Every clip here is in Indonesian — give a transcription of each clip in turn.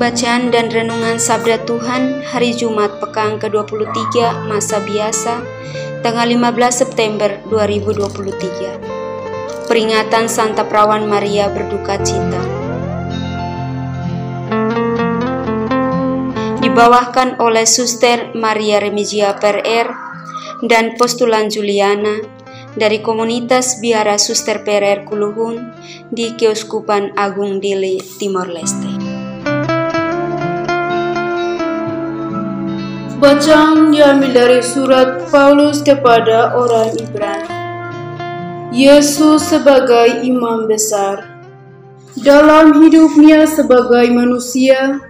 Bacaan dan Renungan Sabda Tuhan Hari Jumat Pekan ke-23 Masa Biasa Tanggal 15 September 2023 Peringatan Santa Perawan Maria Berduka Cita Dibawahkan oleh Suster Maria Remigia Per dan Postulan Juliana dari komunitas Biara Suster Perer Kuluhun di Keuskupan Agung Dili, Timor Leste. Bacaan diambil dari surat Paulus kepada orang Ibrani. Yesus sebagai imam besar. Dalam hidupnya sebagai manusia,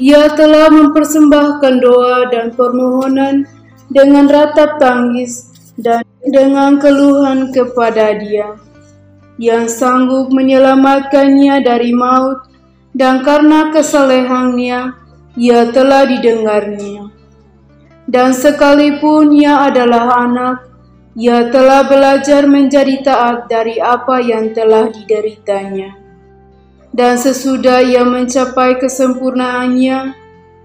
ia telah mempersembahkan doa dan permohonan dengan ratap tangis dan dengan keluhan kepada Dia yang sanggup menyelamatkannya dari maut dan karena kesalehannya ia telah didengarnya. Dan sekalipun ia adalah anak, ia telah belajar menjadi taat dari apa yang telah dideritanya. Dan sesudah ia mencapai kesempurnaannya,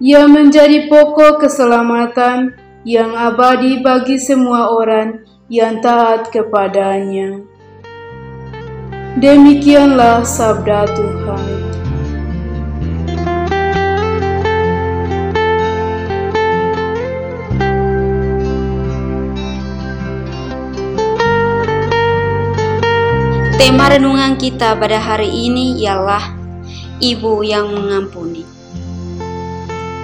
ia menjadi pokok keselamatan yang abadi bagi semua orang yang taat kepadanya. Demikianlah sabda Tuhan. Tema renungan kita pada hari ini ialah Ibu yang mengampuni.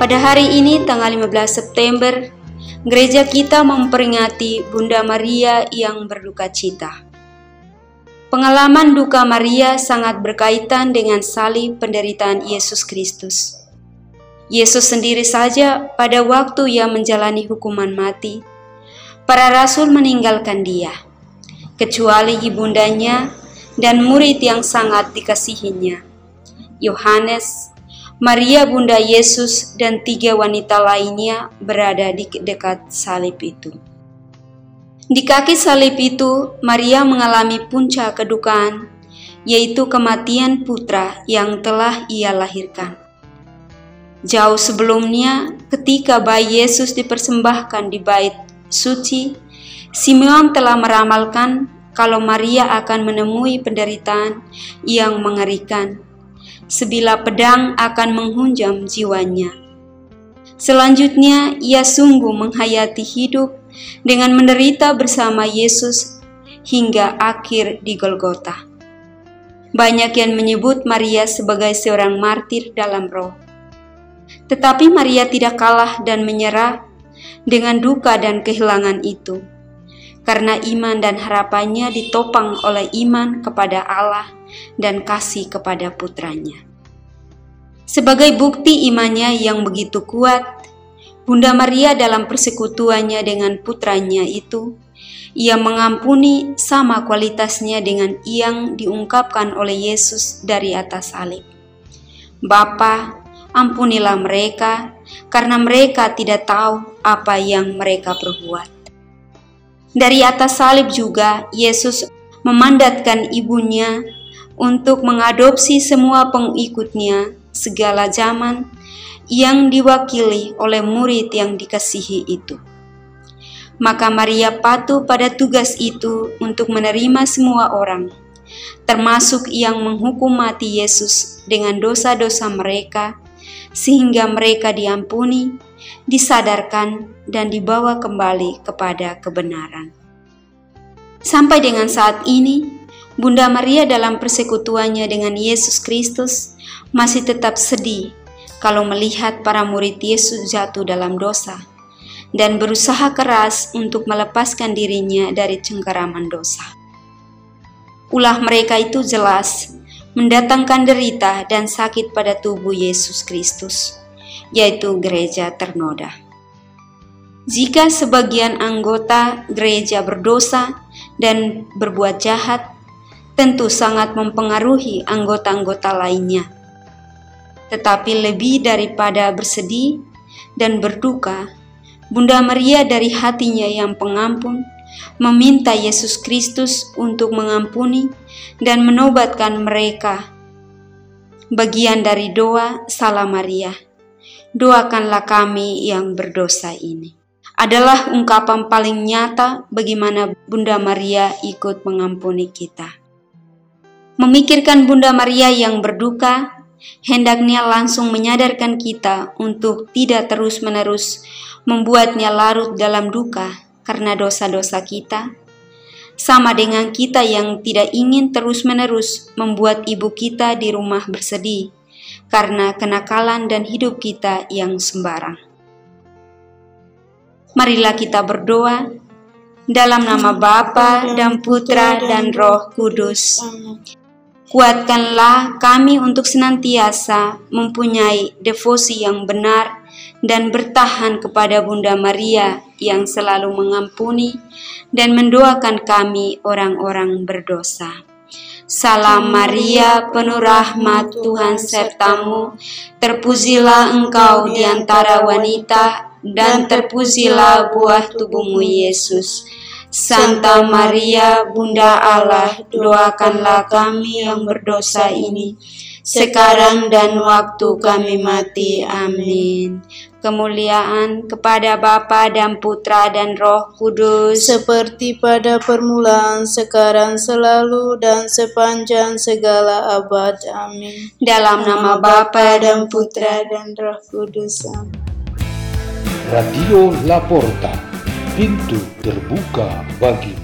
Pada hari ini tanggal 15 September, gereja kita memperingati Bunda Maria yang berduka cita. Pengalaman duka Maria sangat berkaitan dengan salib penderitaan Yesus Kristus. Yesus sendiri saja pada waktu ia menjalani hukuman mati, para rasul meninggalkan dia, kecuali ibundanya dan murid yang sangat dikasihinya. Yohanes, Maria Bunda Yesus, dan tiga wanita lainnya berada di dekat salib itu. Di kaki salib itu, Maria mengalami puncak kedukaan, yaitu kematian putra yang telah ia lahirkan. Jauh sebelumnya, ketika bayi Yesus dipersembahkan di bait suci, Simeon telah meramalkan kalau Maria akan menemui penderitaan yang mengerikan. Sebilah pedang akan menghunjam jiwanya. Selanjutnya, ia sungguh menghayati hidup dengan menderita bersama Yesus hingga akhir di Golgota. Banyak yang menyebut Maria sebagai seorang martir dalam roh. Tetapi Maria tidak kalah dan menyerah dengan duka dan kehilangan itu karena iman dan harapannya ditopang oleh iman kepada Allah dan kasih kepada putranya. Sebagai bukti imannya yang begitu kuat, Bunda Maria dalam persekutuannya dengan putranya itu, ia mengampuni sama kualitasnya dengan yang diungkapkan oleh Yesus dari atas salib. Bapa, ampunilah mereka, karena mereka tidak tahu apa yang mereka perbuat. Dari atas salib juga Yesus memandatkan ibunya untuk mengadopsi semua pengikutnya segala zaman yang diwakili oleh murid yang dikasihi itu. Maka Maria patuh pada tugas itu untuk menerima semua orang, termasuk yang menghukum mati Yesus dengan dosa-dosa mereka, sehingga mereka diampuni disadarkan, dan dibawa kembali kepada kebenaran. Sampai dengan saat ini, Bunda Maria dalam persekutuannya dengan Yesus Kristus masih tetap sedih kalau melihat para murid Yesus jatuh dalam dosa, dan berusaha keras untuk melepaskan dirinya dari cengkeraman dosa. Ulah mereka itu jelas mendatangkan derita dan sakit pada tubuh Yesus Kristus, yaitu gereja ternoda. Jika sebagian anggota gereja berdosa dan berbuat jahat, tentu sangat mempengaruhi anggota-anggota lainnya. Tetapi lebih daripada bersedih dan berduka, Bunda Maria dari hatinya yang pengampun meminta Yesus Kristus untuk mengampuni dan menobatkan mereka. Bagian dari doa Salam Maria, doakanlah kami yang berdosa ini. Adalah ungkapan paling nyata bagaimana Bunda Maria ikut mengampuni kita. Memikirkan Bunda Maria yang berduka, hendaknya langsung menyadarkan kita untuk tidak terus-menerus membuatnya larut dalam duka karena dosa-dosa kita, sama dengan kita yang tidak ingin terus-menerus membuat ibu kita di rumah bersedih karena kenakalan dan hidup kita yang sembarang. Marilah kita berdoa dalam nama Bapa dan Putra dan Roh Kudus. Kuatkanlah kami untuk senantiasa mempunyai devosi yang benar dan bertahan kepada Bunda Maria yang selalu mengampuni dan mendoakan kami orang-orang berdosa. Salam Maria, penuh rahmat Tuhan sertamu, terpujilah engkau di antara wanita, dan terpujilah buah tubuhmu Yesus. Santa Maria, Bunda Allah, doakanlah kami yang berdosa ini, sekarang dan waktu kami mati. Amin. Kemuliaan kepada Bapa dan Putra dan Roh Kudus, seperti pada permulaan, sekarang, selalu, dan sepanjang segala abad. Amin. Dalam nama Bapa dan Putra dan Roh Kudus. Amin. Radio Laporta pintu terbuka bagimu.